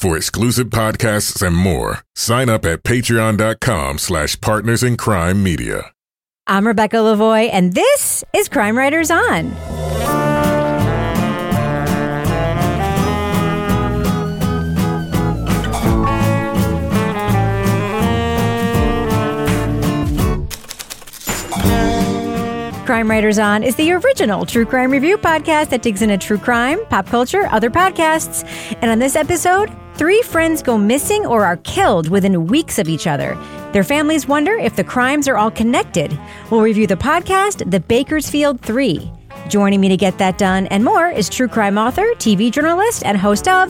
For exclusive podcasts and more, sign up at patreon.com slash partners in crime media. I'm Rebecca Lavoie, and this is Crime Writers On. Crime Writers On is the original true crime review podcast that digs into true crime, pop culture, other podcasts. And on this episode, three friends go missing or are killed within weeks of each other. Their families wonder if the crimes are all connected. We'll review the podcast, The Bakersfield Three. Joining me to get that done and more is true crime author, TV journalist, and host of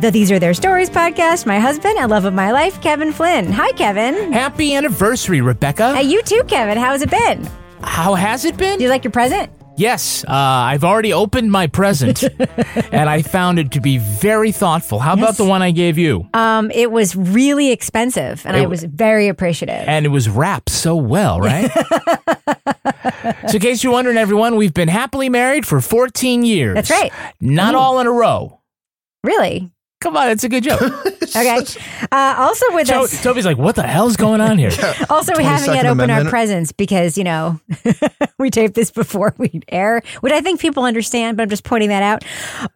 the These Are Their Stories podcast, my husband and love of my life, Kevin Flynn. Hi, Kevin. Happy anniversary, Rebecca. Hey, you too, Kevin. How has it been? How has it been? Do you like your present? Yes, uh, I've already opened my present, and I found it to be very thoughtful. How about the one I gave you? Um, it was really expensive, and I was very appreciative. And it was wrapped so well, right? so, in case you're wondering, everyone, we've been happily married for 14 years. That's right. Not all in a row. really? Come on, it's a good joke. Okay. Uh, also with To- us, Toby's like, what the hell's going on here? also we haven't yet 22nd opened our Amendment. presents because you know we taped this before we air, which I think people understand, but I'm just pointing that out.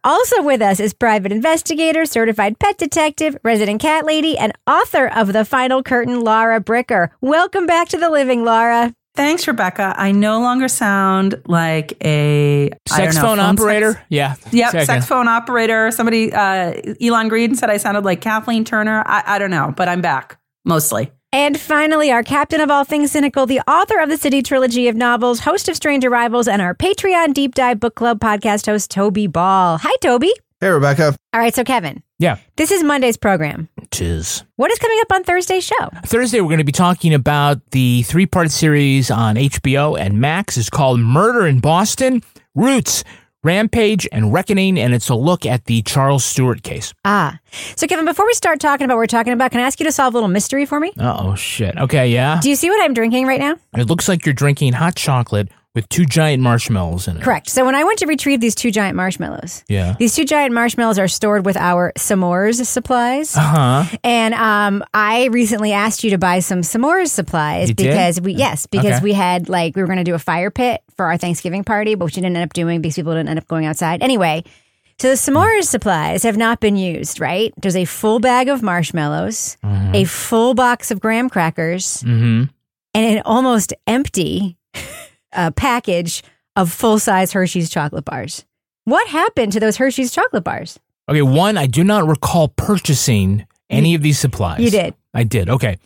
Also with us is private investigator, certified pet detective, resident cat lady, and author of the Final Curtain, Laura Bricker. Welcome back to the living, Laura. Thanks, Rebecca. I no longer sound like a Sex know, phone operator? yeah. Yep, Second. sex phone operator. Somebody, uh, Elon Green said I sounded like Kathleen Turner. I, I don't know, but I'm back mostly. And finally, our captain of all things cynical, the author of the City trilogy of novels, host of Strange Arrivals, and our Patreon Deep Dive Book Club podcast host, Toby Ball. Hi, Toby. Hey, Rebecca. All right, so Kevin, Yeah. this is Monday's program. Tis. What is coming up on Thursday's show? Thursday, we're going to be talking about the three part series on HBO and Max. It's called Murder in Boston Roots, Rampage, and Reckoning, and it's a look at the Charles Stuart case. Ah, so Kevin, before we start talking about what we're talking about, can I ask you to solve a little mystery for me? Uh oh, shit. Okay, yeah. Do you see what I'm drinking right now? It looks like you're drinking hot chocolate with two giant marshmallows in it. Correct. So when I went to retrieve these two giant marshmallows, Yeah. these two giant marshmallows are stored with our s'mores supplies. Uh huh. And um, I recently asked you to buy some s'mores supplies You did? because we yes because Okay. we had like we were going to do a fire pit for our Thanksgiving party, but which we didn't end up doing because people didn't end up going outside anyway. So the s'mores supplies have not been used. Right? There's a full bag of marshmallows, a full box of graham crackers, Mm-hmm. and an almost empty uh, package of full size Hershey's chocolate bars. What happened to those Hershey's chocolate bars? Okay, one, I do not recall purchasing any of these supplies. You did. I did. Okay.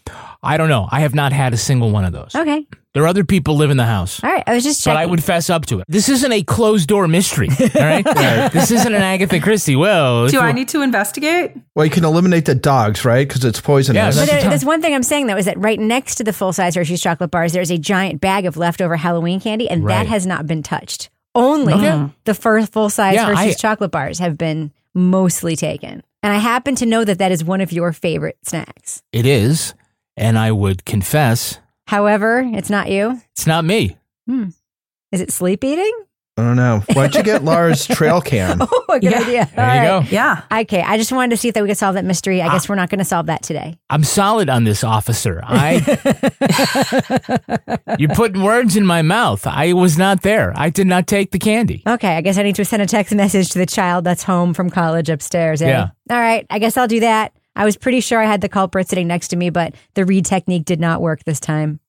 I don't know. I have not had a single one of those. Okay. There are other people live in the house. All right. I was just But. I would fess up to it. This isn't a closed door mystery. All right. this isn't an Agatha Christie. Well, Do I need to investigate? Well, you can eliminate the dogs, right? Because it's poisonous. Yes. But there, there's one thing I'm saying though is that right next to the full size Hershey's chocolate bars, there's a giant bag of leftover Halloween candy, and that has not been touched. Only Okay. the first full size Yeah, Hershey's I- chocolate bars have been mostly taken. And I happen to know that that is one of your favorite snacks. it is, and I would confess, However, it's not you. it's not me. Is it sleep eating? I don't know. Why don't you get Lars trail cam? Oh, a good Yeah. idea. There All you right. go. Yeah. Okay, I just wanted to see if that we could solve that mystery. I guess we're not going to solve that today. I'm solid on this, officer. I. You're putting words in my mouth. I was not there. I did not take the candy. Okay, I guess I need to send a text message to the child that's home from college upstairs. eh? Yeah. All right, I guess I'll do that. I was pretty sure I had the culprit sitting next to me, but the Reid technique did not work this time.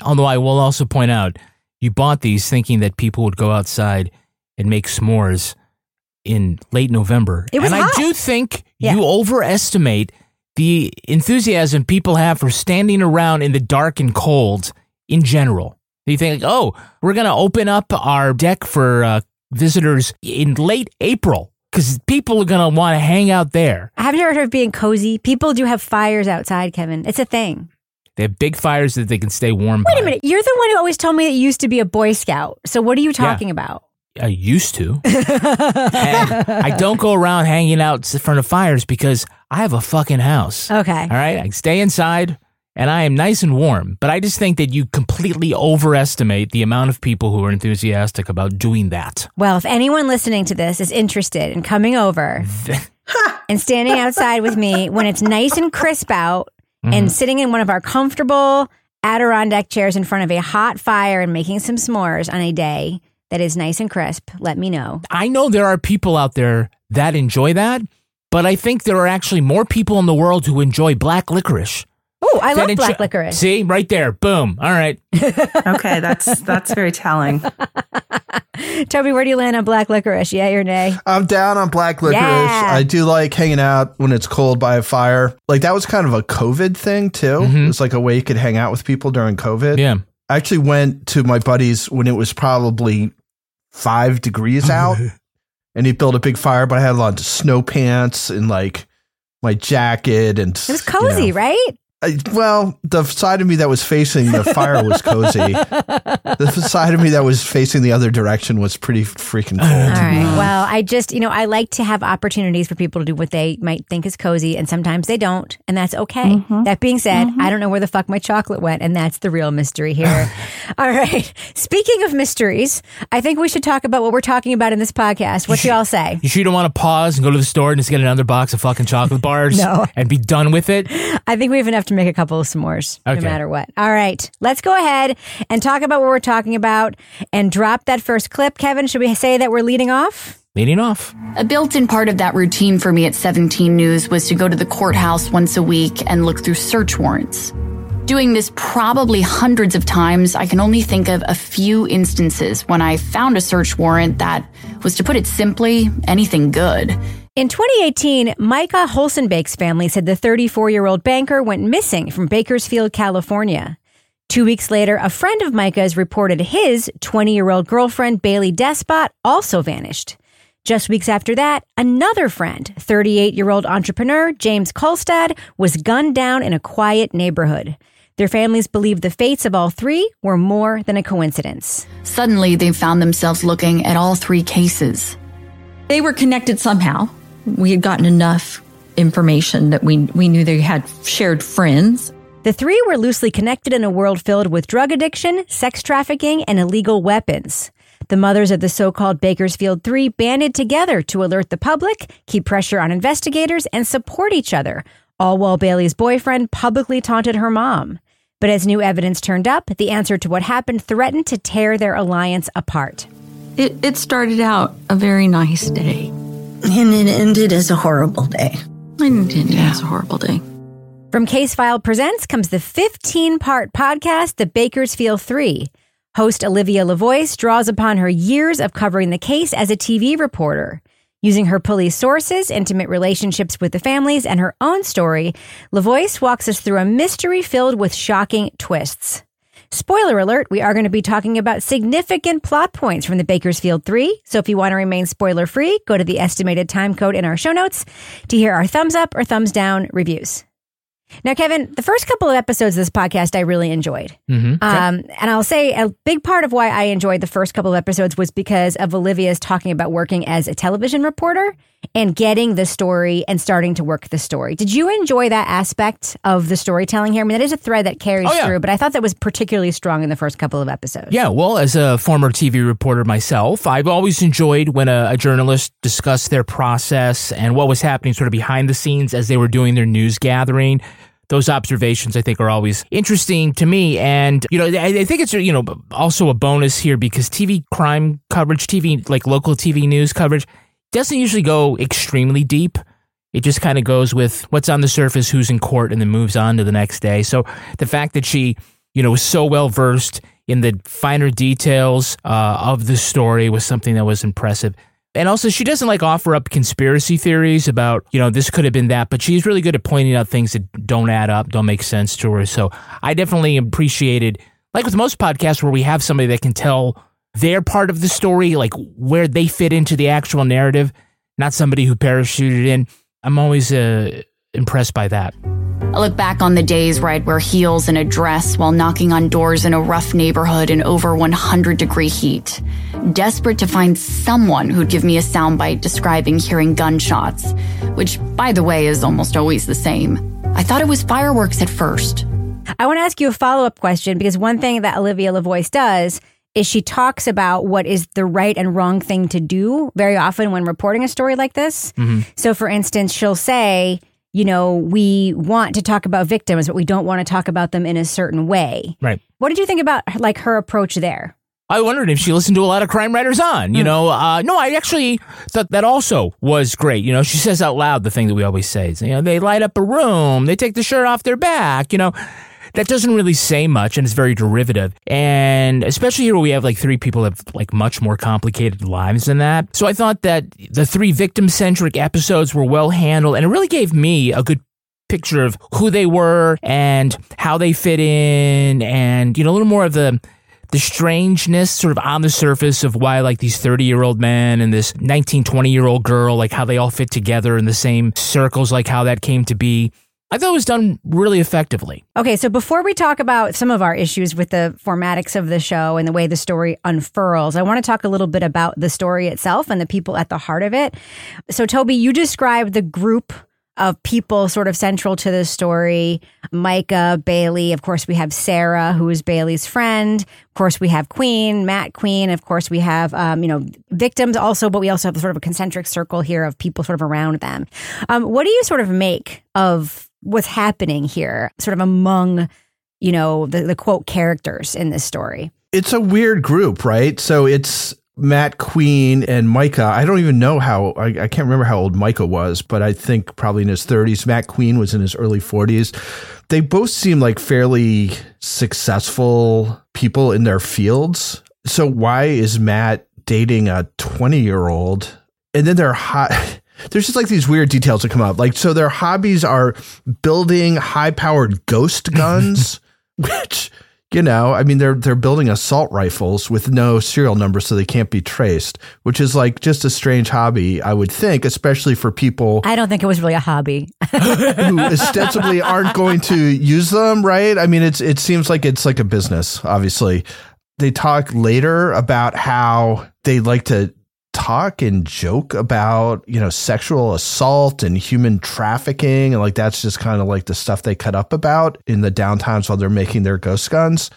Although I will also point out, you bought these thinking that people would go outside and make s'mores in late November. It was and hot. I do think Yeah. you overestimate the enthusiasm people have for standing around in the dark and cold in general. You think, oh, we're going to open up our deck for uh, visitors in late April. Because people are going to want to hang out there. I Have you ever heard of being cozy? People do have fires outside, Kevin. It's a thing. They have big fires that they can stay warm Wait by. a minute. You're the one who always told me that you used to be a Boy Scout. So what are you talking about? I used to. And I don't go around hanging out in front of fires because I have a fucking house. Okay. All right. I stay inside and I am nice and warm. But I just think that you completely overestimate the amount of people who are enthusiastic about doing that. Well, if anyone listening to this is interested in coming over and standing outside with me when it's nice and crisp out and mm-hmm. sitting in one of our comfortable Adirondack chairs in front of a hot fire and making some s'mores on a day that is nice and crisp, let me know. I know there are people out there that enjoy that, but I think there are actually more people in the world who enjoy black licorice. Oh, I that love black enjoy- licorice. See, right there. Boom. All right. Okay, that's that's very telling. Toby, where do you land on black licorice? Yeah or nay? I'm down on black licorice. Yeah. I do like hanging out when it's cold by a fire. Like that was kind of a COVID thing too. Mm-hmm. It was like a way you could hang out with people during COVID. Yeah. I actually went to my buddy's when it was probably five degrees out, and he built a big fire. But I had a lot of snow pants and like my jacket, and It was cozy, right? I, well, the side of me that was facing the fire was cozy. the side of me that was facing the other direction was pretty freaking cold. right. Well, I just, you know, I like to have opportunities for people to do what they might think is cozy, and sometimes they don't, and that's okay. Mm-hmm. That being said, mm-hmm. I don't know where the fuck my chocolate went, and that's the real mystery here. All right. Speaking of mysteries, I think we should talk about what we're talking about in this podcast. What you all say? You sure you don't want to pause and go to the store and just get another box of fucking chocolate bars No. and be done with it? I think we have enough to make a couple of s'mores, Okay. no matter what. All right. Let's go ahead and talk about what we're talking about and drop that first clip. Kevin, should we say that we're leading off? Leading off. A built in part of that routine for me at 17 News was to go to the courthouse once a week and look through search warrants. Doing this probably hundreds of times, I can only think of a few instances when I found a search warrant that was, to put it simply, anything good. In 2018, Micah Holsonbake's family said the 34 year old banker went missing from Bakersfield, California. Two weeks later, a friend of Micah's reported his 20 year old girlfriend, Baylee Despot, also vanished. Just weeks after that, another friend, 38 year old entrepreneur James Kulstad, was gunned down in a quiet neighborhood. Their families believe the fates of all three were more than a coincidence. Suddenly, they found themselves looking at all three cases. they were connected somehow. We had gotten enough information that we we knew they had shared friends. The three were loosely connected in a world filled with drug addiction, sex trafficking, and illegal weapons. The mothers of the so called Bakersfield Three banded together to alert the public, keep pressure on investigators, and support each other, all while Baylee's boyfriend publicly taunted her mom. But as new evidence turned up, the answer to what happened threatened to tear their alliance apart. It it started out a very nice day. And it ended as a horrible day. And it was a horrible day. From Casefile Presents comes the 15 part podcast, The Bakersfield Three. Host Olivia LaVoice draws upon her years of covering the case as a TV reporter. Using her police sources, intimate relationships with the families, and her own story, LaVoice walks us through a mystery filled with shocking twists. Spoiler alert, we are going to be talking about significant plot points from the Bakersfield 3. So if you want to remain spoiler free, go to the estimated time code in our show notes to hear our thumbs up or thumbs down reviews. Now, Kevin, the first couple of episodes of this podcast I really enjoyed. Mm-hmm. Um, and I'll say a big part of why I enjoyed the first couple of episodes was because of Olivia's talking about working as a television reporter and getting the story and starting to work the story. Did you enjoy that aspect of the storytelling here? I mean, that is a thread that carries Oh, yeah. through, but I thought that was particularly strong in the first couple of episodes. Yeah, well, as a former TV reporter myself, I've always enjoyed when a, a journalist discussed their process and what was happening sort of behind the scenes as they were doing their news gathering. Those observations, I think, are always interesting to me. And, you know, I, I think it's, you know, also a bonus here because TV crime coverage, TV, like local TV news coverage, doesn't usually go extremely deep. It just kind of goes with what's on the surface, who's in court, and then moves on to the next day. So the fact that she, you know, was so well versed in the finer details uh, of the story was something that was impressive. And also, she doesn't like offer up conspiracy theories about, you know, this could have been that, but she's really good at pointing out things that don't add up, don't make sense to her. So I definitely appreciated, like with most podcasts where we have somebody that can tell their part of the story, like where they fit into the actual narrative. not somebody who parachuted in. I'm always uh, impressed by that. I look back on the days where I'd wear heels and a dress while knocking on doors in a rough neighborhood in over 100 degree heat, desperate to find someone who'd give me a soundbite describing hearing gunshots, which, by the way, is almost always the same. I thought it was fireworks at first. I want to ask you a follow up question because one thing that Olivia LaVoice does is she talks about what is the right and wrong thing to do very often when reporting a story like this. So, for instance, she'll say, you know, we want to talk about victims, but we don't want to talk about them in a certain way. Right. What did you think about like her approach there? I wondered if she listened to a lot of Crime Writers on. You know, uh, no, I actually thought that also was great. You know, she says out loud the thing that we always say. is, You know, they light up a room, they take the shirt off their back. You know, that doesn't really say much, and it's very derivative. And especially here, where we have like three people that have like much more complicated lives than that. So I thought that the three victim centric episodes were well handled, and it really gave me a good picture of who they were and how they fit in and you know a little more of the the strangeness sort of on the surface of why like these 30 year old men and this 19 20 year old girl like how they all fit together in the same circles like how that came to be i thought it was done really effectively Okay, so before we talk about some of our issues with the formatics of the show and the way the story unfurls, I want to talk a little bit about the story itself and the people at the heart of it. So, Toby, you described the group of people sort of central to the story Micah, Baylee. Of course, we have Sarah, who is Baylee's friend. Of course, we have Queen, Matt Queen. Of course, we have, um, you know, victims also, but we also have sort of a concentric circle here of people sort of around them. Um, what do you sort of make of what's happening here, sort of among, you know, the, the quote characters in this story? it's a weird group, right? So it's Matt Queen and Micah. I don't even know how, I, I can't remember how old Micah was, but I think probably in his 30s. Matt Queen was in his early 40s. They both seem like fairly successful people in their fields. So why is Matt dating a 20 year old? And then they're hot. There's just like these weird details that come up. Like, so their hobbies are building high powered ghost guns, which you know, I mean, they're they're building assault rifles with no serial number, so they can't be traced, which is like just a strange hobby, I would think, especially for people I don't think it was really a hobby. who ostensibly aren't going to use them, right? I mean, it's it seems like it's like a business. Obviously, they talk later about how they like to talk and joke about you know sexual assault and human trafficking and like that's just kind of like the stuff they cut up about in the downtimes while they're making their ghost guns.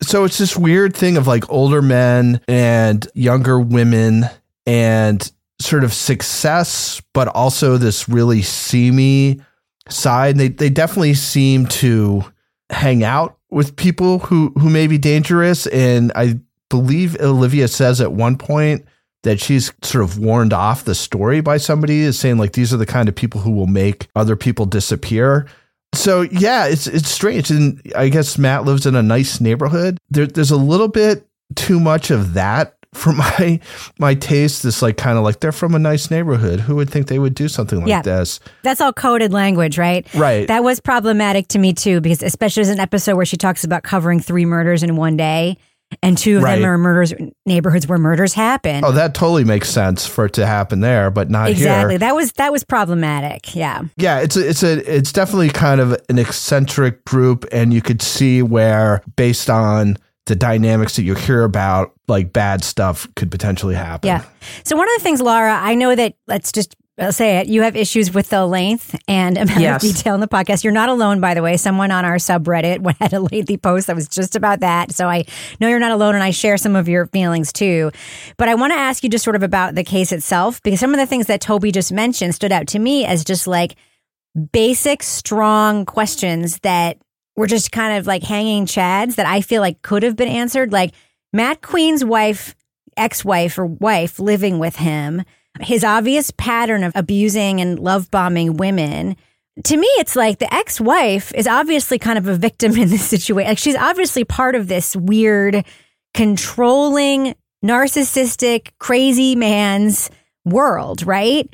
So it's this weird thing of like older men and younger women and sort of success but also this really seamy side. They they definitely seem to hang out with people who who may be dangerous and i believe olivia says at one point that she's sort of warned off the story by somebody is saying like these are the kind of people who will make other people disappear. So yeah, it's it's strange, and I guess Matt lives in a nice neighborhood. There, there's a little bit too much of that for my my taste. This like kind of like they're from a nice neighborhood. Who would think they would do something like Yeah. this? That's all coded language, right? Right. That was problematic to me too, because especially as an episode where she talks about covering three murders in one day, and two of Right. them are murders neighborhoods where murders happen. Oh, that totally makes sense for it to happen there, but not exactly. here. That was that was problematic. Yeah. Yeah, it's a, it's a it's definitely kind of an eccentric group, and you could see where, based on the dynamics that you hear about, like bad stuff could potentially happen. Yeah. So one of the things, Laura, I know that let's just I'll say it. You have issues with the length and amount Yes. of detail in the podcast. You're not alone, by the way. Someone on our subreddit had a lengthy post that was just about that. So I know you're not alone, and I share some of your feelings too. But I want to ask you just sort of about the case itself, because some of the things that Toby just mentioned stood out to me as just like basic, strong questions that were just kind of like hanging chads that I feel like could have been answered. Like Matt Queen's wife, ex wife or wife living with him, his obvious pattern of abusing and love bombing women. To me, it's like the ex wife is obviously kind of a victim in this situation. Like she's obviously part of this weird, controlling, narcissistic, crazy man's world, right?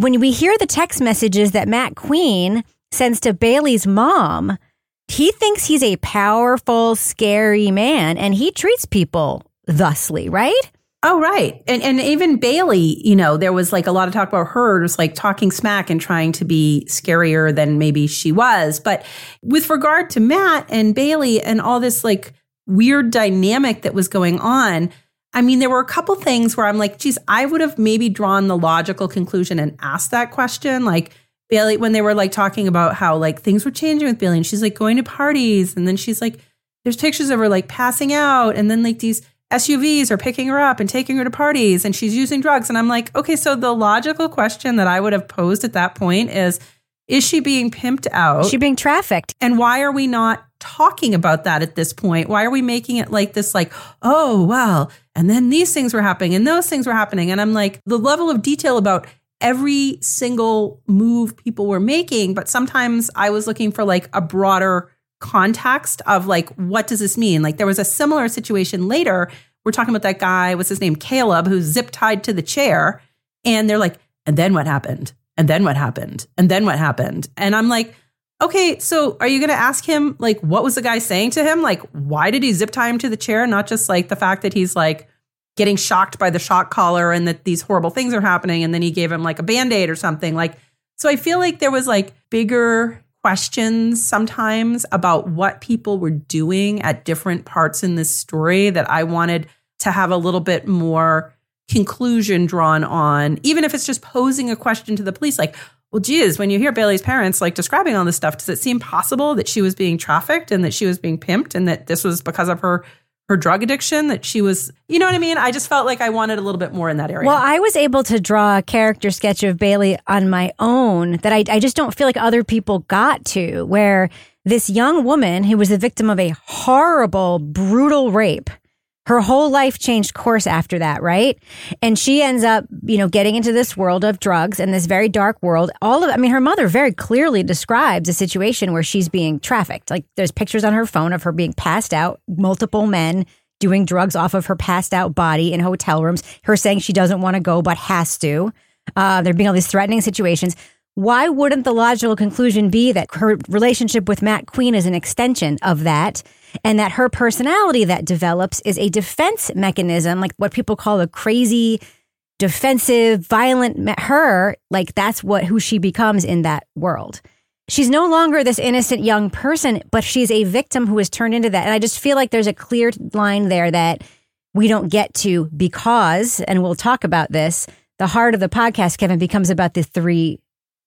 when we hear the text messages that Matt Queen sends to Baylee's mom, he thinks he's a powerful, scary man and he treats people thusly, right? Oh, right. And and even Baylee, you know, there was like a lot of talk about her just like talking smack and trying to be scarier than maybe she was. But with regard to Matt and Baylee and all this like weird dynamic that was going on, I mean, there were a couple things where I'm like, geez, I would have maybe drawn the logical conclusion and asked that question. Like Baylee, when they were like talking about how like things were changing with Baylee and she's like going to parties and then she's like, there's pictures of her like passing out and then like these SUVs are picking her up and taking her to parties and she's using drugs. And I'm like, okay, so the logical question that I would have posed at that point is Is she being pimped out? Is she being trafficked? And why are we not talking about that at this point? Why are we making it like this, like, oh, well, and then these things were happening and those things were happening? And I'm like, the level of detail about every single move people were making, but sometimes I was looking for like a broader context of like what does this mean? Like there was a similar situation later. We're talking about that guy what's his name? Caleb who's zip tied to the chair. And they're like and then what happened? And then what happened? And then what happened? And i'm like okay so are you going to ask him like what was the guy saying to him? Like why did he zip tie him to the chair? Not just like the fact that he's like getting shocked by the shock collar and that these horrible things are happening and then he gave him like a band-aid or something. Like so i feel like there was like bigger questions sometimes about what people were doing at different parts in this story that I wanted to have a little bit more conclusion drawn on, even if it's just posing a question to the police like, well, geez, when you hear Baylee's parents like describing all this stuff, does it seem possible that she was being trafficked and that she was being pimped and that this was because of her her drug addiction that she was you know what i mean i just felt like i wanted a little bit more in that area Well, I was able to draw a character sketch of Baylee on my own that I, I just don't feel like other people got to, where this young woman who was the victim of a horrible, brutal rape. Her whole life changed course after that, right? And she ends up, you know, getting into this world of drugs and this very dark world. All of, I mean, her mother very clearly describes a situation where she's being trafficked. Like there's pictures on her phone of her being passed out, multiple men doing drugs off of her passed out body in hotel rooms, her saying she doesn't want to go but has to. Uh, there being all these threatening situations. Why wouldn't the logical conclusion be that her relationship with Matt Queen is an extension of that? And that her personality that develops is a defense mechanism, like what people call a crazy, defensive, violent her. Like that's what who she becomes in that world. She's no longer this innocent young person, but she's a victim who is turned into that. And I just feel like there's a clear line there that we don't get to because, and we'll talk about this, the heart of the podcast, Kevin, becomes about the three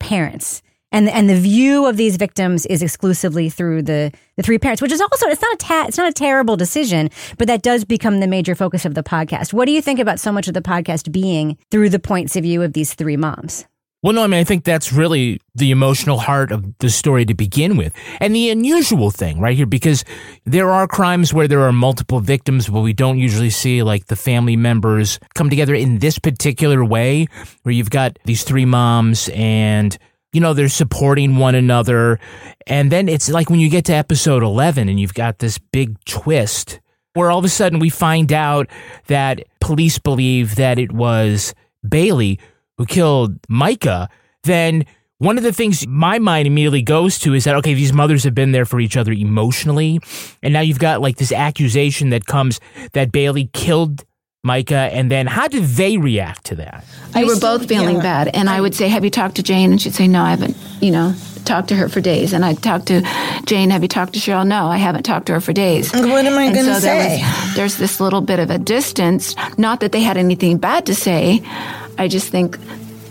parents. And, and the view of these victims is exclusively through the, the three parents, which is also it's not a ta- it's not a terrible decision, but that does become the major focus of the podcast. What do you think about so much of the podcast being through the points of view of these three moms? Well, no, I mean, I think that's really the emotional heart of the story to begin with. And the unusual thing right here, because there are crimes where there are multiple victims, but we don't usually see like the family members come together in this particular way, where you've got these three moms and, you know, they're supporting one another. And then it's like when you get to episode 11 and you've got this big twist where all of a sudden we find out that police believe that it was Baylee who killed Micah, then one of the things my mind immediately goes to is that, okay, these mothers have been there for each other emotionally. And now you've got like this accusation that comes that Baylee killed Micah. And then how did they react to that? We were both feeling bad. And I would say, Have you talked to Jane? And she'd say, No, I haven't, you know, talked to her for days. And I'd talk to Jane, Have you talked to Cheryl? No, I haven't talked to her for days. What am I going to so there say? was- there's this little bit of a distance. Not that they had anything bad to say. I just think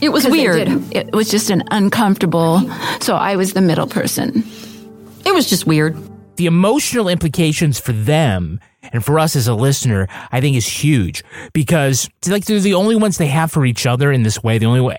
It was weird. It was just an uncomfortable. So I was the middle person. It was just weird. the emotional implications for them and for us as a listener, I think is huge because like they're the only ones they have for each other in this way. The only way.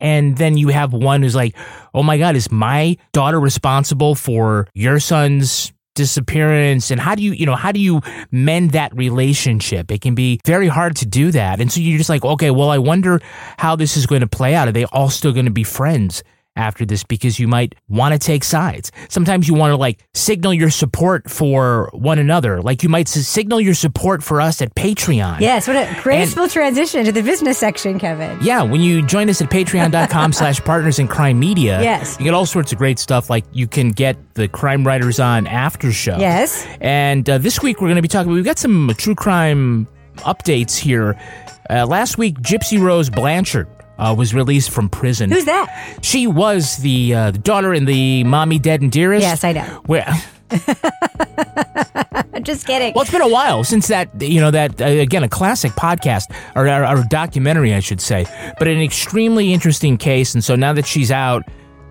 And then you have one who's like, oh my God, is my daughter responsible for your son's disappearance? And how do you, you know, how do you mend that relationship? It can be very hard to do that. And so you're just like, okay, well, I wonder how this is going to play out. Are they all still going to be friends? After this because you might want to take sides. Sometimes you want to like signal your support for one another. Like you might signal your support for us at Patreon. Yes, what a graceful transition to the business section, Kevin. Yeah, when you join us at patreon.com slash partners in crime media, Yes. you get all sorts of great stuff. Like you can get the Crime Writers on after show. Yes. And uh, this week we're going to be talking, we've got some true crime updates here. Uh, last week, Gypsy Rose Blanchard uh, was released from prison. Who's that? She was the uh, daughter in the Mommy Dead and Dearest. Yes, I know. Where, Just kidding. well, it's been a while since that, you know, that, uh, again, a classic podcast, or, or, or documentary, I should say, but an extremely interesting case. And so now that she's out,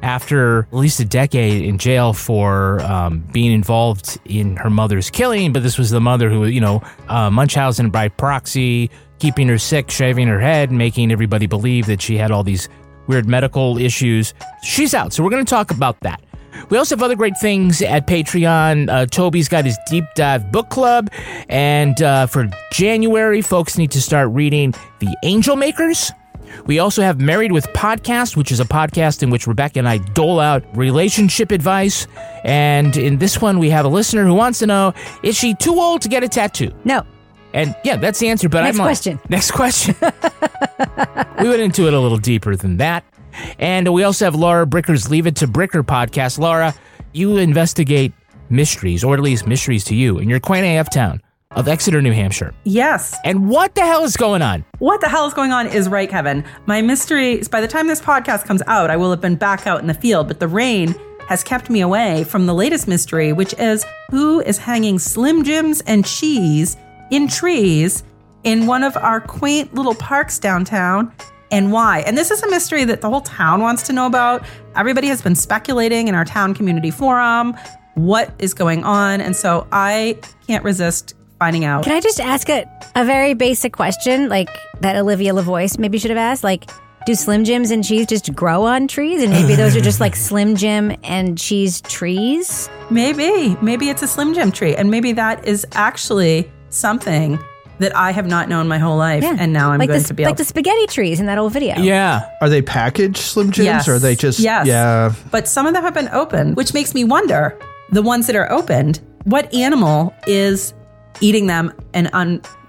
after at least a decade in jail for um, being involved in her mother's killing, but this was the mother who, you know, uh, Munchausen by proxy, keeping her sick, shaving her head, making everybody believe that she had all these weird medical issues. She's out, so we're going to talk about that. We also have other great things at Patreon. Uh, Toby's got his deep dive book club, and uh, for January, folks need to start reading The Angel Makers. We also have Married with Podcast, which is a podcast in which Rebecca and I dole out relationship advice. And in this one, we have a listener who wants to know is she too old to get a tattoo? No. And yeah, that's the answer. But Next I'm like- question. Next question. we went into it a little deeper than that. And we also have Laura Bricker's Leave It to Bricker podcast. Laura, you investigate mysteries, or at least mysteries to you, in your quaint AF town of Exeter, New Hampshire. Yes. And what the hell is going on? What the hell is going on is right, Kevin. My mystery, by the time this podcast comes out, I will have been back out in the field, but the rain has kept me away from the latest mystery, which is who is hanging Slim Jims and cheese in trees in one of our quaint little parks downtown and why. And this is a mystery that the whole town wants to know about. Everybody has been speculating in our town community forum what is going on. And so I can't resist finding out. Can I just ask a, a very basic question, like that Olivia LaVoice maybe should have asked? Like, do Slim Jims and cheese just grow on trees? And maybe those are just like Slim Jim and cheese trees? Maybe. Maybe it's a Slim Jim tree. And maybe that is actually something that I have not known my whole life. And now I'm like going the, to be like able the spaghetti trees in that old video. Yeah. Are they packaged Slim Jims Yes. or are they just yes. yeah? But some of them have been opened, which makes me wonder the ones that are opened, what animal is eating them and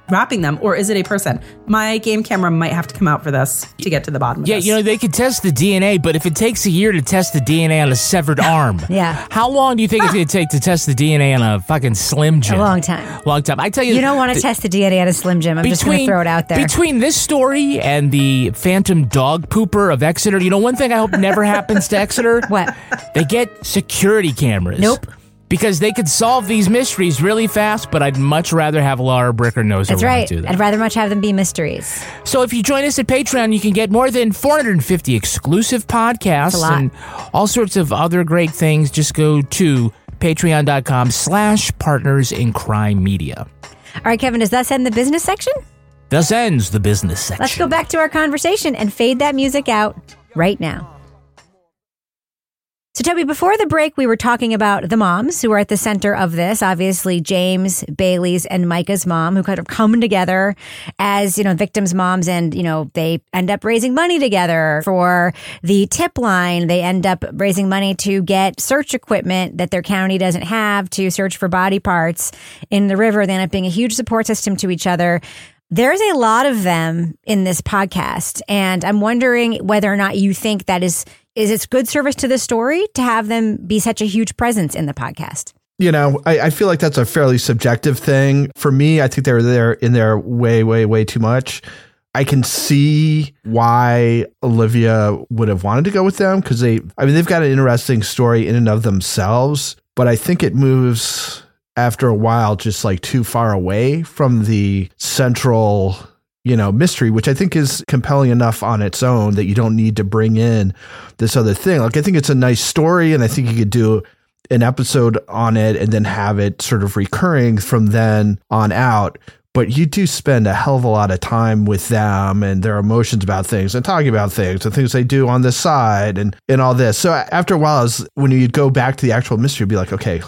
unwrapping them, or is it a person? My game camera might have to come out for this to get to the bottom of Yeah, this. you know, they could test the DNA, but if it takes a year to test the DNA on a severed arm, Yeah. how long do you think it's going to take to test the DNA on a fucking Slim Jim? A long time. Long time. I tell you, You don't want to th- test the DNA on a Slim Jim. I'm just going to throw it out there. Between this story and the phantom dog pooper of Exeter, you know, one thing I hope never happens to Exeter? What? They get security cameras. Nope. Because they could solve these mysteries really fast, but I'd much rather have Laura Bricker knows That's right. do that. I'd rather much have them be mysteries. So if you join us at Patreon, you can get more than 450 exclusive podcasts That's a lot. and all sorts of other great things. Just go to patreon.com slash partners in crime media. All right, Kevin, does that end the business section? Thus ends the business section. Let's go back to our conversation and fade that music out right now. So, Toby, before the break, we were talking about the moms who are at the center of this. Obviously, James, Baylee's, and Micah's mom, who kind of come together as, you know, victims' moms. And, you know, they end up raising money together for the tip line. They end up raising money to get search equipment that their county doesn't have to search for body parts in the river. They end up being a huge support system to each other. There's a lot of them in this podcast, and I'm wondering whether or not you think that is is it's good service to the story to have them be such a huge presence in the podcast. You know, I, I feel like that's a fairly subjective thing. For me, I think they were there in there way, way, way too much. I can see why Olivia would have wanted to go with them because they, I mean, they've got an interesting story in and of themselves, but I think it moves after a while just like too far away from the central, you know, mystery, which I think is compelling enough on its own that you don't need to bring in this other thing. Like, I think it's a nice story, and I think you could do an episode on it and then have it sort of recurring from then on out. But you do spend a hell of a lot of time with them and their emotions about things and talking about things and things they do on the side and, and all this. So after a while, is when you'd go back to the actual mystery, you'd be like, okay,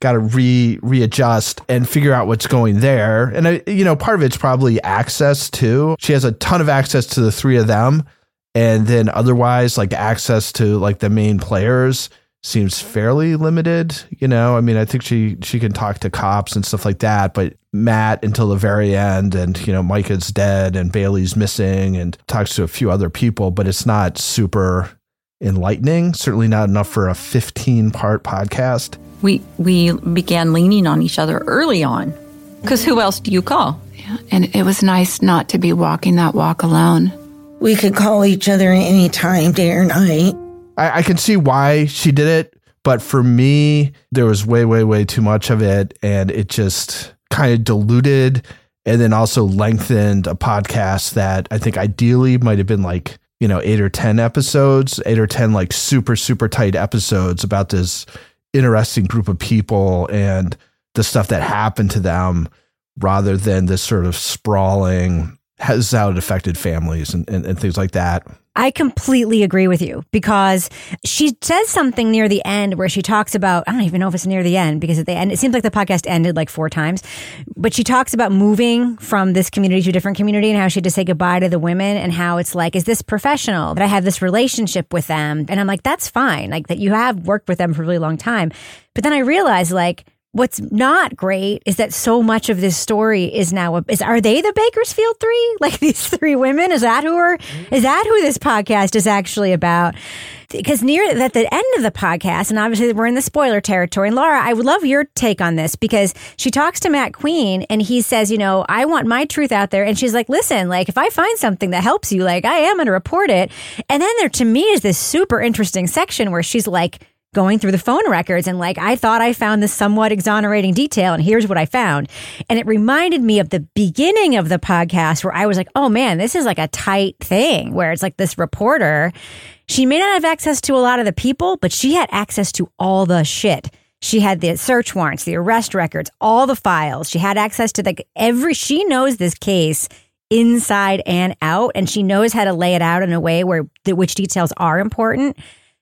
got to re readjust and figure out what's going there. And I, you know, part of it's probably access too. She has a ton of access to the three of them, and then otherwise, like access to like the main players seems fairly limited. You know, I mean, I think she she can talk to cops and stuff like that, but Matt until the very end, and you know, Micah's dead and Baylee's missing, and talks to a few other people, but it's not super enlightening. Certainly not enough for a 15 part podcast. We we began leaning on each other early on Because who else do you call? Yeah, and it was nice not to be walking that walk alone. We could call each other anytime, day or night. I, I can see why she did it, but for me, there was way, way, way too much of it, and it just kind of diluted and then also lengthened a podcast that I think ideally might have been like you know eight or ten episodes, eight or ten like super, super tight episodes about this interesting group of people and the stuff that happened to them, rather than this sort of sprawling has how it affected families and, and, and things like that. I completely agree with you because she says something near the end where she talks about, I don't even know if it's near the end because at the end, it seems like the podcast ended like four times, but she talks about moving from this community to a different community and how she had to say goodbye to the women and how it's like, is this professional that I have this relationship with them? And I'm like, that's fine. Like that you have worked with them for a really long time. But then I realized like, What's not great is that so much of this story is now is are they the Bakersfield three? Like these three women? Is that who are is that who this podcast is actually about? Because near at the end of the podcast, and obviously we're in the spoiler territory. And Laura, I would love your take on this because she talks to Matt Queen and he says, you know, I want my truth out there. And she's like, listen, like if I find something that helps you, like I am going to report it. And then there to me is this super interesting section where she's like, going through the phone records and like I thought I found this somewhat exonerating detail and here's what I found. And it reminded me of the beginning of the podcast where I was like, "Oh man, this is like a tight thing where it's like this reporter, she may not have access to a lot of the people, but she had access to all the shit." She had the search warrants, the arrest records, all the files. She had access to the every she knows this case inside and out and she knows how to lay it out in a way where the which details are important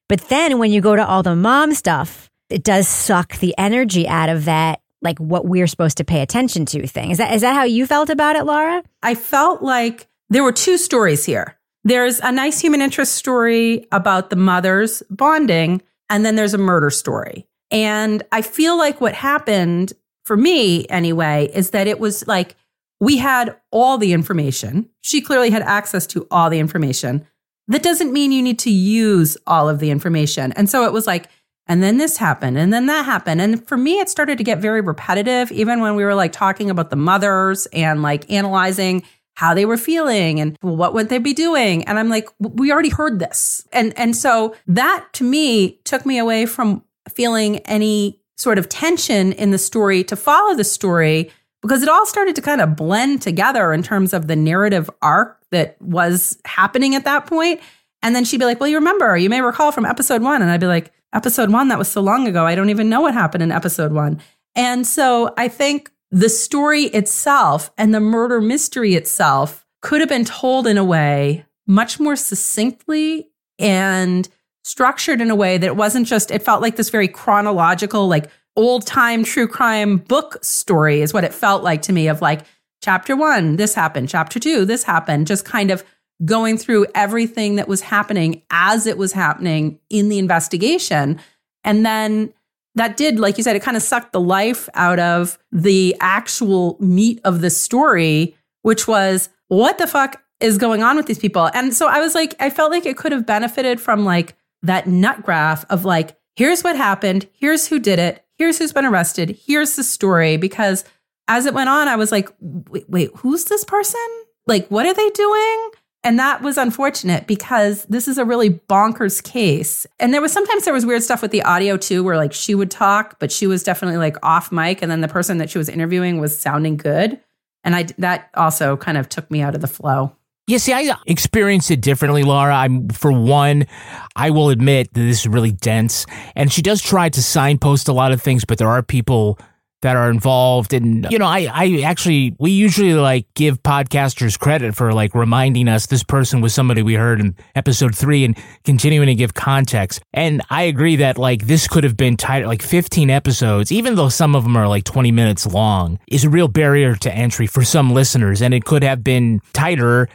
but then when you go to all the mom stuff, it does suck the energy out of that like what we're supposed to pay attention to thing. Is that is that how you felt about it, Laura? I felt like there were two stories here. There's a nice human interest story about the mothers bonding, and then there's a murder story. And I feel like what happened for me anyway is that it was like we had all the information. She clearly had access to all the information that doesn't mean you need to use all of the information. And so it was like, and then this happened, and then that happened. And for me, it started to get very repetitive, even when we were like talking about the mothers and like analyzing how they were feeling and well, what would they be doing. And I'm like, we already heard this. And and so that to me took me away from feeling any sort of tension in the story to follow the story because it all started to kind of blend together in terms of the narrative arc that was happening at that point. And then she'd be like, Well, you remember, you may recall from episode one. And I'd be like, Episode one, that was so long ago. I don't even know what happened in episode one. And so I think the story itself and the murder mystery itself could have been told in a way much more succinctly and structured in a way that it wasn't just, it felt like this very chronological, like old time true crime book story, is what it felt like to me of like, chapter one, this happened. Chapter two, this happened. Just kind of going through everything that was happening as it was happening in the investigation. And then that did, like you said, it kind of sucked the life out of the actual meat of the story, which was what the fuck is going on with these people? And so I was like, I felt like it could have benefited from like that nut graph of like, here's what happened, here's who did it, here's who's been arrested, here's the story, because as it went on, I was like, wait, wait, who's this person? Like, what are they doing? And that was unfortunate because this is a really bonkers case. And there was sometimes there was weird stuff with the audio too, where like she would talk, but she was definitely like off mic. And then the person that she was interviewing was sounding good. And I, that also kind of took me out of the flow. Yeah, see, I uh, experienced it differently, Laura. I'm for one, I will admit that this is really dense, and she does try to signpost a lot of things, but there are people that are involved and you know I, I actually we usually like give podcasters credit for like reminding us this person was somebody we heard in episode three and continuing to give context and i agree that like this could have been tighter like 15 episodes even though some of them are like 20 minutes long is a real barrier to entry for some listeners and it could have been tighter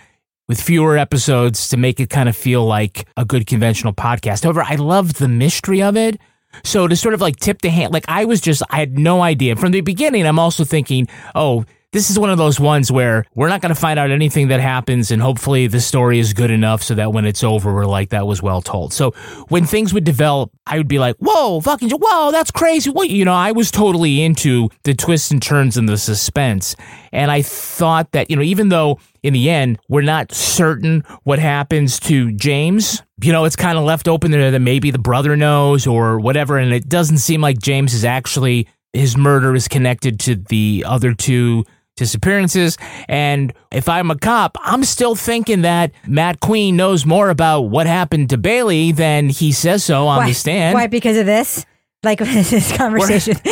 with fewer episodes to make it kind of feel like a good conventional podcast. However, I loved the mystery of it. So to sort of like tip the hand, like I was just, I had no idea from the beginning. I'm also thinking, oh, this is one of those ones where we're not going to find out anything that happens, and hopefully the story is good enough so that when it's over, we're like, that was well told. So when things would develop, I would be like, whoa, fucking, whoa, that's crazy. What, you know, I was totally into the twists and turns and the suspense. And I thought that, you know, even though in the end, we're not certain what happens to James. You know, it's kind of left open there that maybe the brother knows or whatever. And it doesn't seem like James is actually, his murder is connected to the other two disappearances. And if I'm a cop, I'm still thinking that Matt Queen knows more about what happened to Baylee than he says so on why, the stand. Why? Because of this? Like this conversation.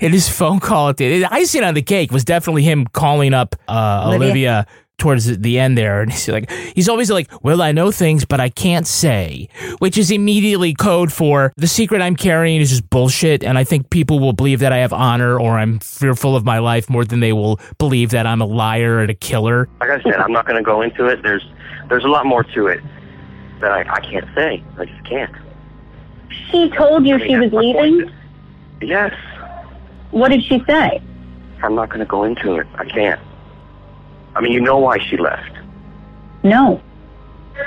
in his phone call at the icing on the cake was definitely him calling up uh, Olivia. Olivia. towards the end there and he's like he's always like well i know things but i can't say which is immediately code for the secret i'm carrying is just bullshit and i think people will believe that i have honor or i'm fearful of my life more than they will believe that i'm a liar and a killer like i said i'm not going to go into it there's there's a lot more to it that i, I can't say i just can't she told you I mean, she was leaving? Yes. What did she say? I'm not going to go into it. I can't. I mean, you know why she left. No.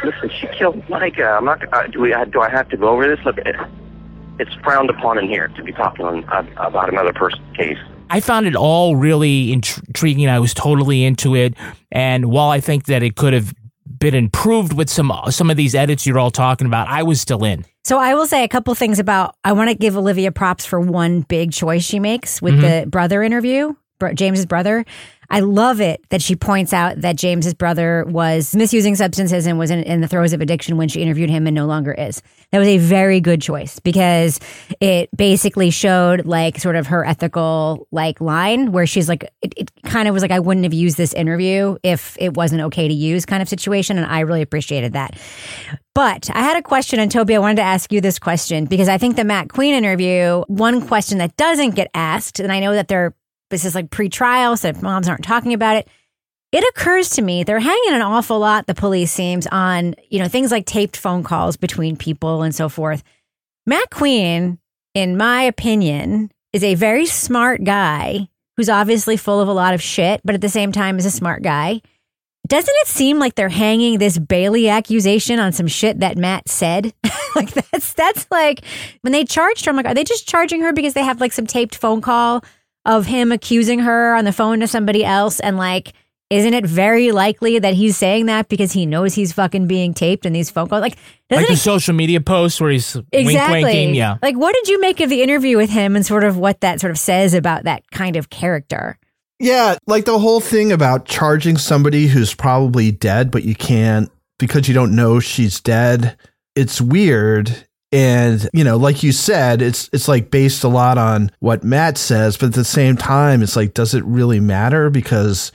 Listen, she killed Micah. I'm not. Uh, do we? Uh, do I have to go over this? Look, it, it's frowned upon in here to be talking on, uh, about another person's case. I found it all really intriguing. I was totally into it, and while I think that it could have been improved with some some of these edits you're all talking about, I was still in. So I will say a couple things about. I want to give Olivia props for one big choice she makes with mm-hmm. the brother interview, James's brother. I love it that she points out that James's brother was misusing substances and was in, in, the throes of addiction when she interviewed him and no longer is. That was a very good choice because it basically showed like sort of her ethical like line where she's like, it, it kind of was like, I wouldn't have used this interview if it wasn't okay to use kind of situation. And I really appreciated that. But I had a question, and Toby, I wanted to ask you this question because I think the Matt Queen interview, one question that doesn't get asked, and I know that they're this is like pre-trial, so moms aren't talking about it. It occurs to me they're hanging an awful lot, the police seems, on, you know, things like taped phone calls between people and so forth. Matt Queen, in my opinion, is a very smart guy who's obviously full of a lot of shit, but at the same time is a smart guy. Doesn't it seem like they're hanging this Baylee accusation on some shit that Matt said? like that's that's like when they charged her, I'm like, are they just charging her because they have like some taped phone call of him accusing her on the phone to somebody else and like isn't it very likely that he's saying that because he knows he's fucking being taped in these phone calls? Like, like the it, social media posts where he's exactly. wink winking. Yeah. Like, what did you make of the interview with him and sort of what that sort of says about that kind of character? Yeah, like the whole thing about charging somebody who's probably dead, but you can't because you don't know she's dead. It's weird and, you know, like you said, it's it's like based a lot on what Matt says, but at the same time, it's like, does it really matter? Because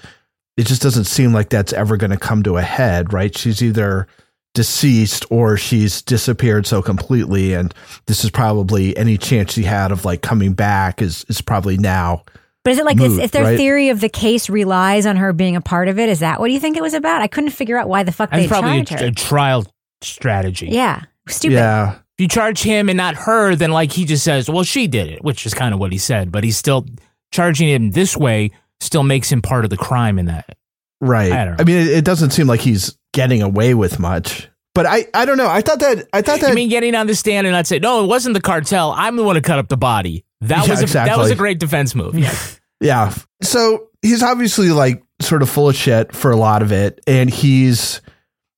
it just doesn't seem like that's ever going to come to a head, right? She's either deceased or she's disappeared so completely. And this is probably any chance she had of like coming back is is probably now. But is it like moved, this, if their right? theory of the case relies on her being a part of it? Is that what you think it was about? I couldn't figure out why the fuck they probably charged a, her. a trial strategy. Yeah, stupid. Yeah, if you charge him and not her, then like he just says, well, she did it, which is kind of what he said. But he's still charging him this way, still makes him part of the crime in that. Right. I, I mean, it, it, doesn't seem like he's getting away with much. But I, I don't know. I thought that I thought that. You mean getting on the stand and I'd say, no, it wasn't the cartel. I'm the one who cut up the body. That yeah, was a, exactly. that was a great defense move. Yeah. yeah. So he's obviously like sort of full of shit for a lot of it, and he's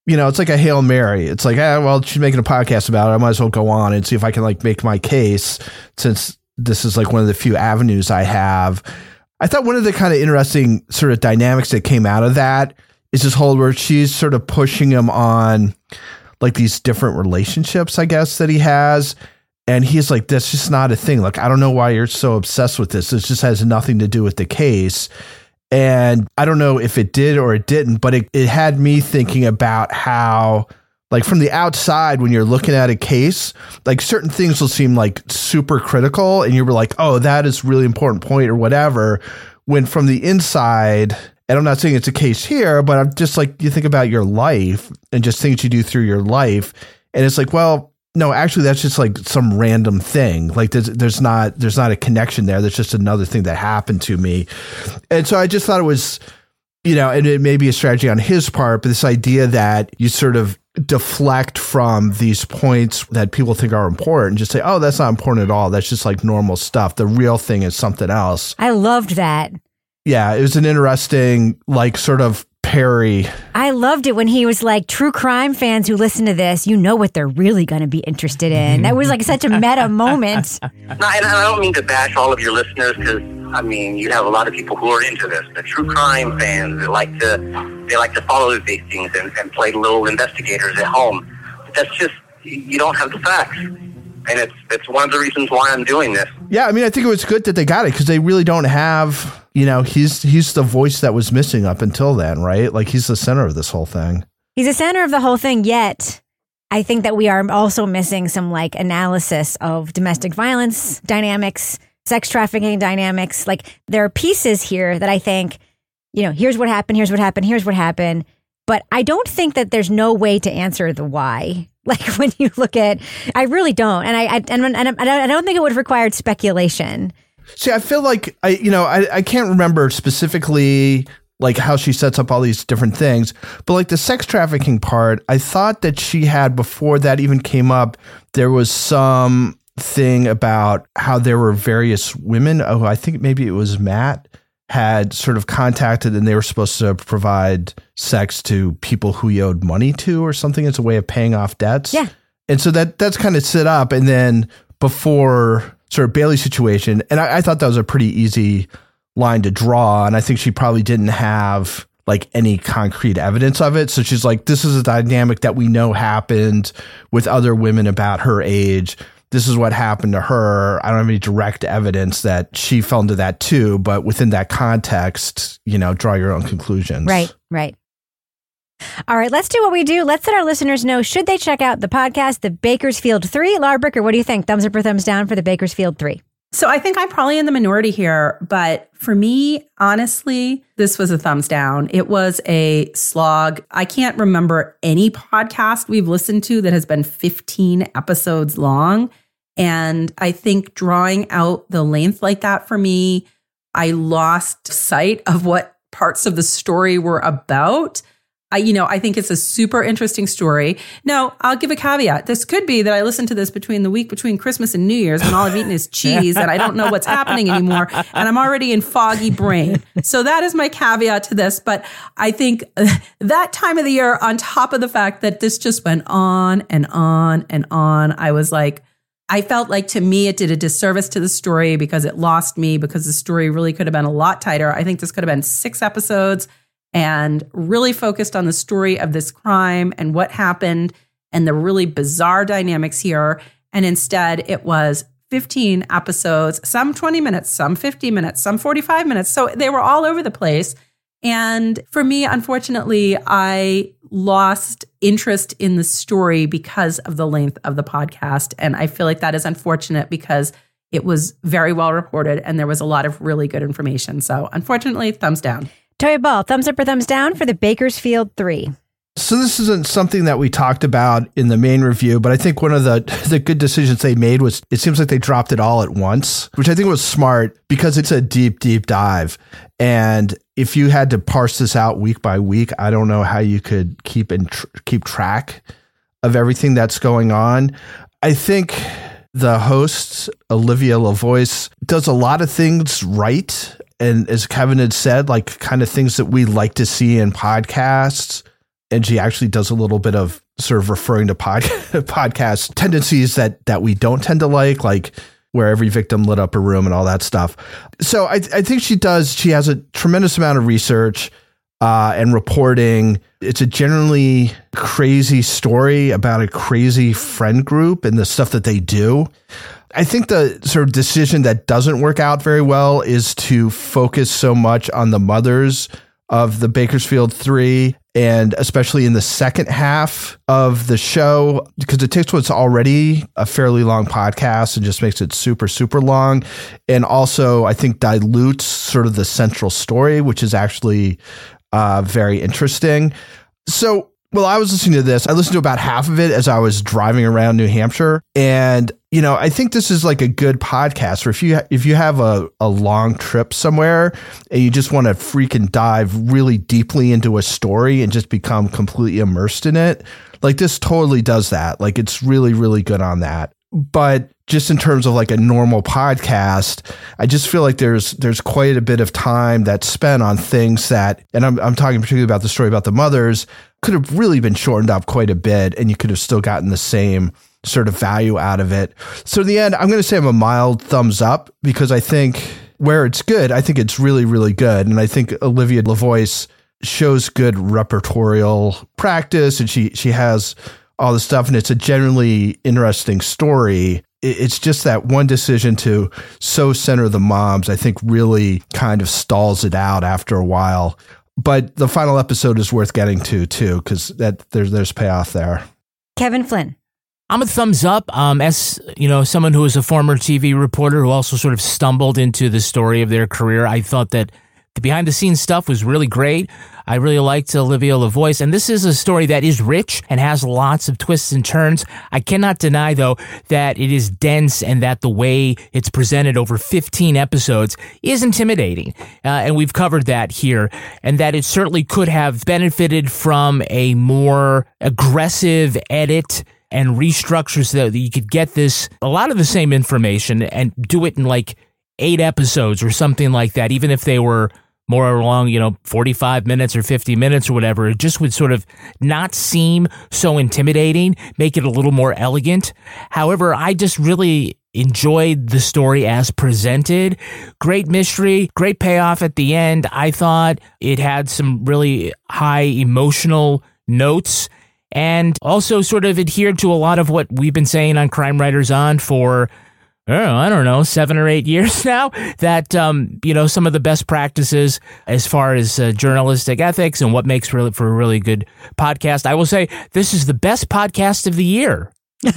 you know, it's like a Hail Mary. It's like, ah, well, she's making a podcast about it. I might as well go on and see if I can like make my case since this is like one of the few avenues I have. I thought one of the kind of interesting sort of dynamics that came out of that is this whole where she's sort of pushing him on like these different relationships, I guess, that he has. And he's like, that's just not a thing. Like, I don't know why you're so obsessed with this. This just has nothing to do with the case. And I don't know if it did or it didn't, but it, it had me thinking about how, like, from the outside, when you're looking at a case, like certain things will seem like super critical, and you're like, oh, that is really important point or whatever. When from the inside, and I'm not saying it's a case here, but I'm just like, you think about your life and just things you do through your life. And it's like, well, no, actually, that's just like some random thing. Like there's there's not there's not a connection there. There's just another thing that happened to me, and so I just thought it was, you know, and it may be a strategy on his part, but this idea that you sort of deflect from these points that people think are important and just say, oh, that's not important at all. That's just like normal stuff. The real thing is something else. I loved that. Yeah, it was an interesting, like, sort of parry. I loved it when he was like, true crime fans who listen to this, you know what they're really going to be interested in. That was like such a meta moment. No, and I don't mean to bash all of your listeners because I mean you have a lot of people who are into this. The true crime fans they like to they like to follow these things and, and play little investigators at home. But that's just you don't have the facts, and it's it's one of the reasons why I'm doing this. Yeah, I mean, I think it was good that they got it because they really don't have, you know, he's he's the voice that was missing up until then, right? Like he's the center of this whole thing. He's the center of the whole thing, yet I think that we are also missing some like analysis of domestic violence dynamics, sex trafficking dynamics. Like there are pieces here that I think, you know, here's what happened, here's what happened, here's what happened. But I don't think that there's no way to answer the why. Like when you look at, I really don't, and I, I and, and I don't think it would have required speculation. See, I feel like I, you know, I, I can't remember specifically like how she sets up all these different things, but like the sex trafficking part, I thought that she had before that even came up, there was some thing about how there were various women. Oh, I think maybe it was Matt had sort of contacted and they were supposed to provide sex to people who he owed money to or something as a way of paying off debts. Yeah. And so that that's kind of set up. And then before sort of Baylee's situation, and I, I thought that was a pretty easy line to draw. And I think she probably didn't have like any concrete evidence of it. So she's like, this is a dynamic that we know happened with other women about her age. This is what happened to her. I don't have any direct evidence that she fell into that too, but within that context, you know, draw your own conclusions. Right, right. All right, let's do what we do. Let's let our listeners know should they check out the podcast, The Bakersfield 3. Lara Bricker, what do you think? Thumbs up or thumbs down for The Bakersfield 3? So I think I'm probably in the minority here, but for me, honestly, this was a thumbs down. It was a slog. I can't remember any podcast we've listened to that has been 15 episodes long. And I think drawing out the length like that for me, I lost sight of what parts of the story were about. I, you know, I think it's a super interesting story. Now, I'll give a caveat. This could be that I listened to this between the week between Christmas and New Year's when all I've eaten is cheese and I don't know what's happening anymore. And I'm already in foggy brain. So that is my caveat to this. But I think that time of the year, on top of the fact that this just went on and on and on, I was like, I felt like to me it did a disservice to the story because it lost me because the story really could have been a lot tighter. I think this could have been six episodes and really focused on the story of this crime and what happened and the really bizarre dynamics here. And instead, it was 15 episodes, some 20 minutes, some 50 minutes, some 45 minutes. So they were all over the place. And for me, unfortunately, I lost interest in the story because of the length of the podcast. And I feel like that is unfortunate because it was very well reported and there was a lot of really good information. So unfortunately, thumbs down. Toby Ball, thumbs up or thumbs down for the Bakersfield 3? So this isn't something that we talked about in the main review, but I think one of the the good decisions they made was it seems like they dropped it all at once, which I think was smart because it's a deep deep dive. And if you had to parse this out week by week, I don't know how you could keep and tr- keep track of everything that's going on. I think the host Olivia LaVoice does a lot of things right and as Kevin had said, like kind of things that we like to see in podcasts. And she actually does a little bit of sort of referring to pod, podcast tendencies that that we don't tend to like, like where every victim lit up a room and all that stuff. So I, I think she does. She has a tremendous amount of research uh, and reporting. It's a generally crazy story about a crazy friend group and the stuff that they do. I think the sort of decision that doesn't work out very well is to focus so much on the mothers of the Bakersfield Three, and especially in the second half of the show, because it takes what's already a fairly long podcast and just makes it super, super long. And also, I think dilutes sort of the central story, which is actually uh, very interesting. So, Well, I was listening to this. I listened to about half of it as I was driving around New Hampshire, and you know, I think this is like a good podcast for if you if you have a, a long trip somewhere and you just want to freaking dive really deeply into a story and just become completely immersed in it. Like this totally does that. Like it's really really good on that. But just in terms of like a normal podcast, I just feel like there's there's quite a bit of time that's spent on things that, and I'm I'm talking particularly about the story about the mothers, could have really been shortened up quite a bit, and you could have still gotten the same sort of value out of it. So in the end, I'm going to say I'm a mild thumbs up because I think where it's good, I think it's really really good, and I think Olivia LaVoice shows good repertorial practice, and she she has all the stuff, and it's a generally interesting story it's just that one decision to so center the moms, I think really kind of stalls it out after a while. But the final episode is worth getting to too, because that there's there's payoff there. Kevin Flynn. I'm a thumbs up. Um, as you know, someone who is a former TV reporter who also sort of stumbled into the story of their career, I thought that the behind the scenes stuff was really great. I really liked Olivia LaVoice, and this is a story that is rich and has lots of twists and turns. I cannot deny, though, that it is dense and that the way it's presented over 15 episodes is intimidating. Uh, and we've covered that here, and that it certainly could have benefited from a more aggressive edit and restructure so that you could get this, a lot of the same information and do it in like eight episodes or something like that, even if they were more along, you know, 45 minutes or 50 minutes or whatever, it just would sort of not seem so intimidating, make it a little more elegant. However, I just really enjoyed the story as presented. Great mystery, great payoff at the end. I thought it had some really high emotional notes and also sort of adhered to a lot of what we've been saying on Crime Writers On for oh, I don't know, seven or eight years now, that, um, you know, some of the best practices as far as uh, journalistic ethics and what makes really, for a really good podcast. I will say this is the best podcast of the year.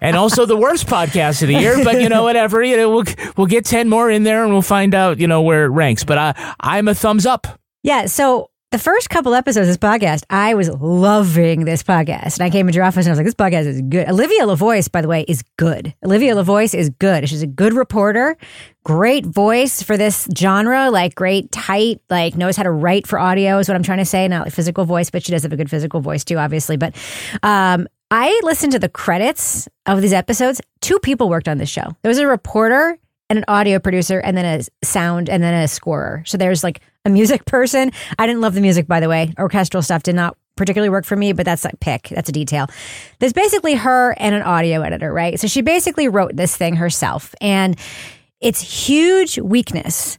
and also the worst podcast of the year, but you know, whatever, you know, we'll, we'll get 10 more in there and we'll find out, you know, where it ranks. But I, I'm a thumbs up. Yeah. So the first couple episodes of this podcast, I was loving this podcast. And I came into your office and I was like, this podcast is good. Olivia LaVoice, by the way, is good. Olivia LaVoice is good. She's a good reporter, great voice for this genre, like great, tight, like knows how to write for audio is what I'm trying to say. Not like physical voice, but she does have a good physical voice too, obviously. But um, I listened to the credits of these episodes. Two people worked on this show. There was a reporter and an audio producer and then a sound and then a scorer. So there's like a music person. I didn't love the music, by the way. Orchestral stuff did not particularly work for me, but that's a pick. That's a detail. There's basically her and an audio editor, right? So she basically wrote this thing herself. And its huge weakness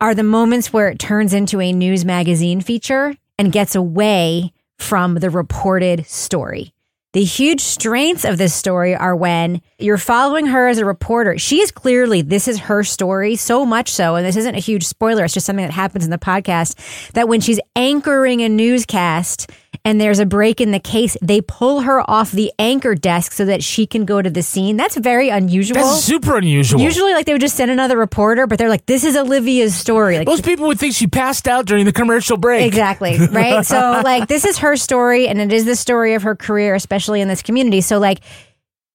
are the moments where it turns into a news magazine feature and gets away from the reported story. The huge strengths of this story are when you're following her as a reporter. She is clearly, this is her story, so much so, and this isn't a huge spoiler, it's just something that happens in the podcast, that when she's anchoring a newscast, and there's a break in the case, they pull her off the anchor desk so that she can go to the scene. That's very unusual. That's super unusual. Usually, like they would just send another reporter, but they're like, "This is Olivia's story." Like, Most people would think she passed out during the commercial break. Exactly. Right. so, like, this is her story, and it is the story of her career, especially in this community. So, like,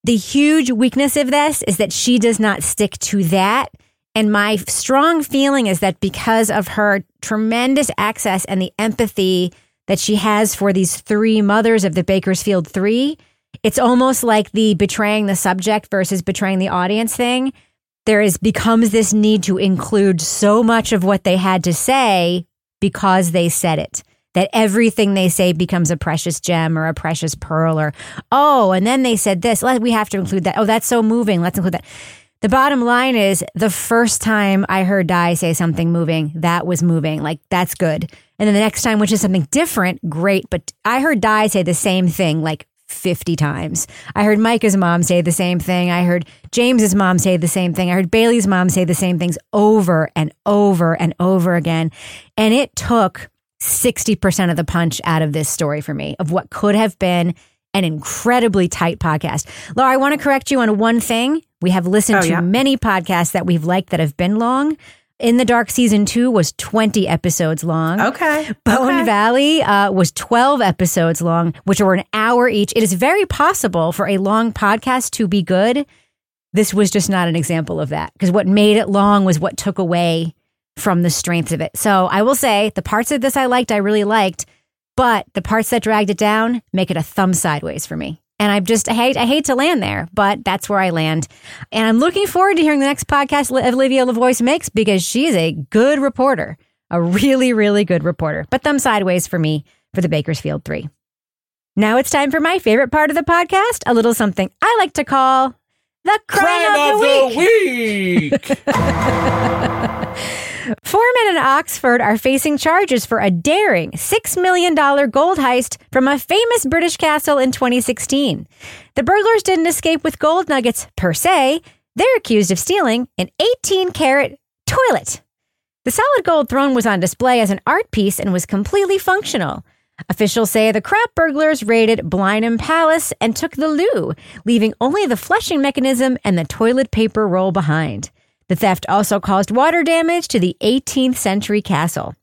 the huge weakness of this is that she does not stick to that. And my strong feeling is that because of her tremendous access and the empathy that she has for these three mothers of the Bakersfield Three. It's almost like the betraying the subject versus betraying the audience thing. There is becomes this need to include so much of what they had to say because they said it. That everything they say becomes a precious gem or a precious pearl or, oh, and then they said this. let We have to include that. Oh, that's so moving. Let's include that. The bottom line is the first time I heard Di say something moving, that was moving. Like, that's good. And then the next time, which is something different, great. But I heard Di say the same thing like 50 times. I heard Micah's mom say the same thing. I heard James's mom say the same thing. I heard Baylee's mom say the same things over and over and over again. And it took 60% of the punch out of this story for me of what could have been an incredibly tight podcast. Laura, I want to correct you on one thing. We have listened Oh, to yeah. many podcasts that we've liked that have been long. In the Dark season two was 20 episodes long. Okay. Bone okay. Valley uh, was 12 episodes long, which were an hour each. It is very possible for a long podcast to be good. This was just not an example of that because what made it long was what took away from the strength of it. So I will say the parts of this I liked, I really liked, but the parts that dragged it down make it a thumb sideways for me. And I'm just I hate I hate to land there, but that's where I land. And I'm looking forward to hearing the next podcast Olivia LaVoice makes because she is a good reporter, a really really good reporter. But thumb sideways for me for the Bakersfield 3. Now it's time for my favorite part of the podcast, a little something I like to call the crime, of, the, week. Four men in Oxford are facing charges for a daring $6 million gold heist from a famous British castle in 2016. The burglars didn't escape with gold nuggets per se, they're accused of stealing an 18 carat toilet. The solid gold throne was on display as an art piece and was completely functional. Officials say the crap burglars raided Blenheim Palace and took the loo, leaving only the flushing mechanism and the toilet paper roll behind. The theft also caused water damage to the 18th century castle.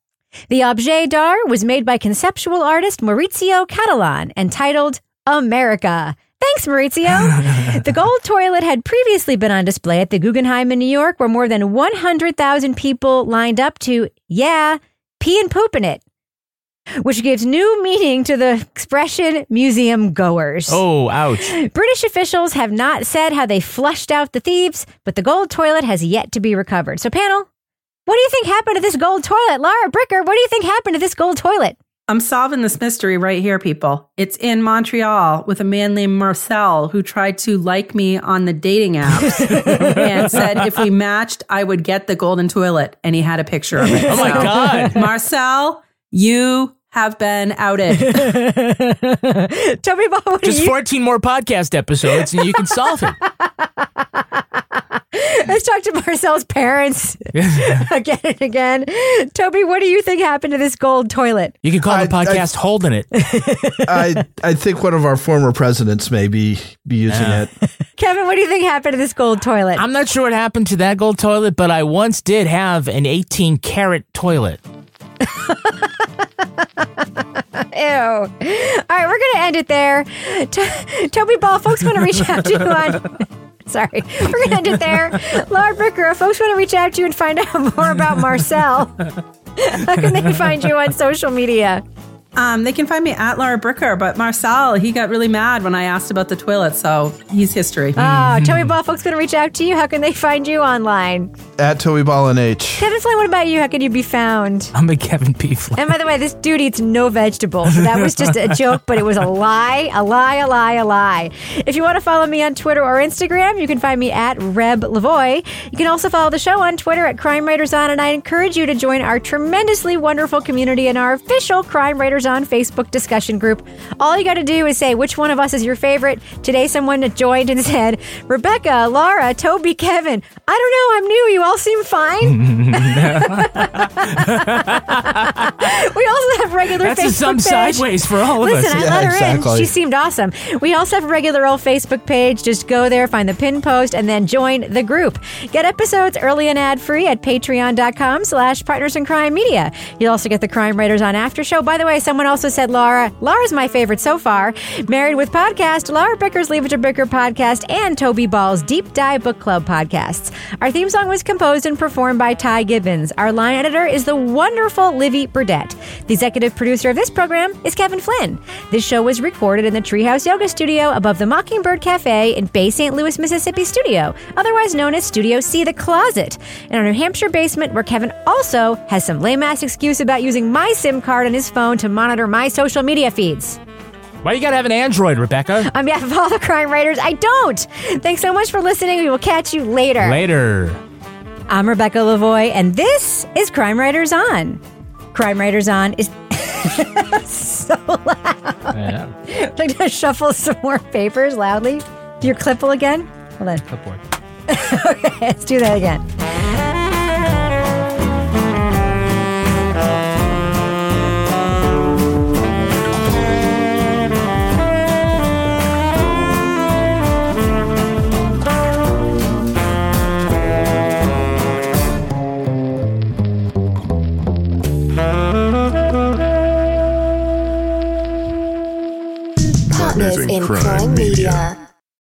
The objet d'art was made by conceptual artist Maurizio Cattelan and titled America. Thanks, Maurizio. the gold toilet had previously been on display at the Guggenheim in New York, where more than 100,000 people lined up to, yeah, pee and poop in it which gives new meaning to the expression museum goers. Oh, ouch. British officials have not said how they flushed out the thieves, but the gold toilet has yet to be recovered. So, panel, what do you think happened to this gold toilet? Lara Bricker, what do you think happened to this gold toilet? I'm solving this mystery right here, people. It's in Montreal with a man named Marcel who tried to like me on the dating apps and said if we matched, I would get the golden toilet. And he had a picture of it. Oh my So, God. Marcel, you have been outed. Toby Ball, what Just you 14 more podcast episodes and you can solve it. Let's talk to Marcel's parents again and again. Toby, what do you think happened to this gold toilet? You can call the podcast Holding It. I I think one of our former presidents may be, be using Yeah. it. Kevin, what do you think happened to this gold toilet? I'm not sure what happened to that gold toilet, but I once did have an 18 carat toilet. Ew. All right, we're going to end it there. T- Toby Ball, folks want to reach out to you on. Sorry, we're going to end it there. Lara Bricker, if folks want to reach out to you and find out more about Marcel. How can they find you on social media? Um, they can find me at Lara Bricker, but Marcel, he got really mad when I asked about the toilet, so he's history. Oh, Toby Ball, folks going to reach out to you. How can they find you online? At Toby Ball and H. Kevin Flynn, what about you? How can you be found? I'm a Kevin P. Flynn. And by the way, this dude eats no vegetables. So that was just a joke, but it was a lie, a lie, a lie, a lie. If you want to follow me on Twitter or Instagram, you can find me at Reb Lavoie. You can also follow the show on Twitter at Crime Writers On, and I encourage you to join our tremendously wonderful community in our official Crime Writers On Facebook discussion group. All you got to do is say which one of us is your favorite. Today, someone joined and said, Rebecca, Laura, Toby, Kevin. I don't know, I'm new. You all seem fine. we also have regular That's a Facebook thumb page. sideways for all of us. Listen, I Yeah, let her exactly. in. She seemed awesome. We also have a regular old Facebook page. Just go there, find the pin post, and then join the group. Get episodes early and ad free at patreon.com slash partners in crime media. You'll also get the Crime Writers on After Show. By the way, someone also said Laura. Laura's my favorite so far. Married with Podcast, Lara Bricker's Leave It to Bricker podcast, and Toby Ball's Deep Dive Book Club podcasts. Our theme song was composed and performed by Ty Gibbons. Our line editor is the wonderful Livy Burdett. The executive producer of this program is Kevin Flynn. This show was recorded in the Treehouse Yoga Studio above the Mockingbird Cafe in Bay St. Louis, Mississippi studio, otherwise known as Studio C, the Closet, in our New Hampshire basement, where Kevin also has some lame ass excuse about using my SIM card on his phone to monitor my social media feeds. Why you gotta have an Android, Rebecca? On behalf of all the crime writers, I don't. Thanks so much for listening. We will catch you later. Later. I'm Rebecca Lavoie, and this is Crime Writers On. Crime Writers On is so loud. Yeah. Like to shuffle some more papers loudly. Do your clipple again? Hold on. Clipboard. okay, let's do that again. In Crime Media.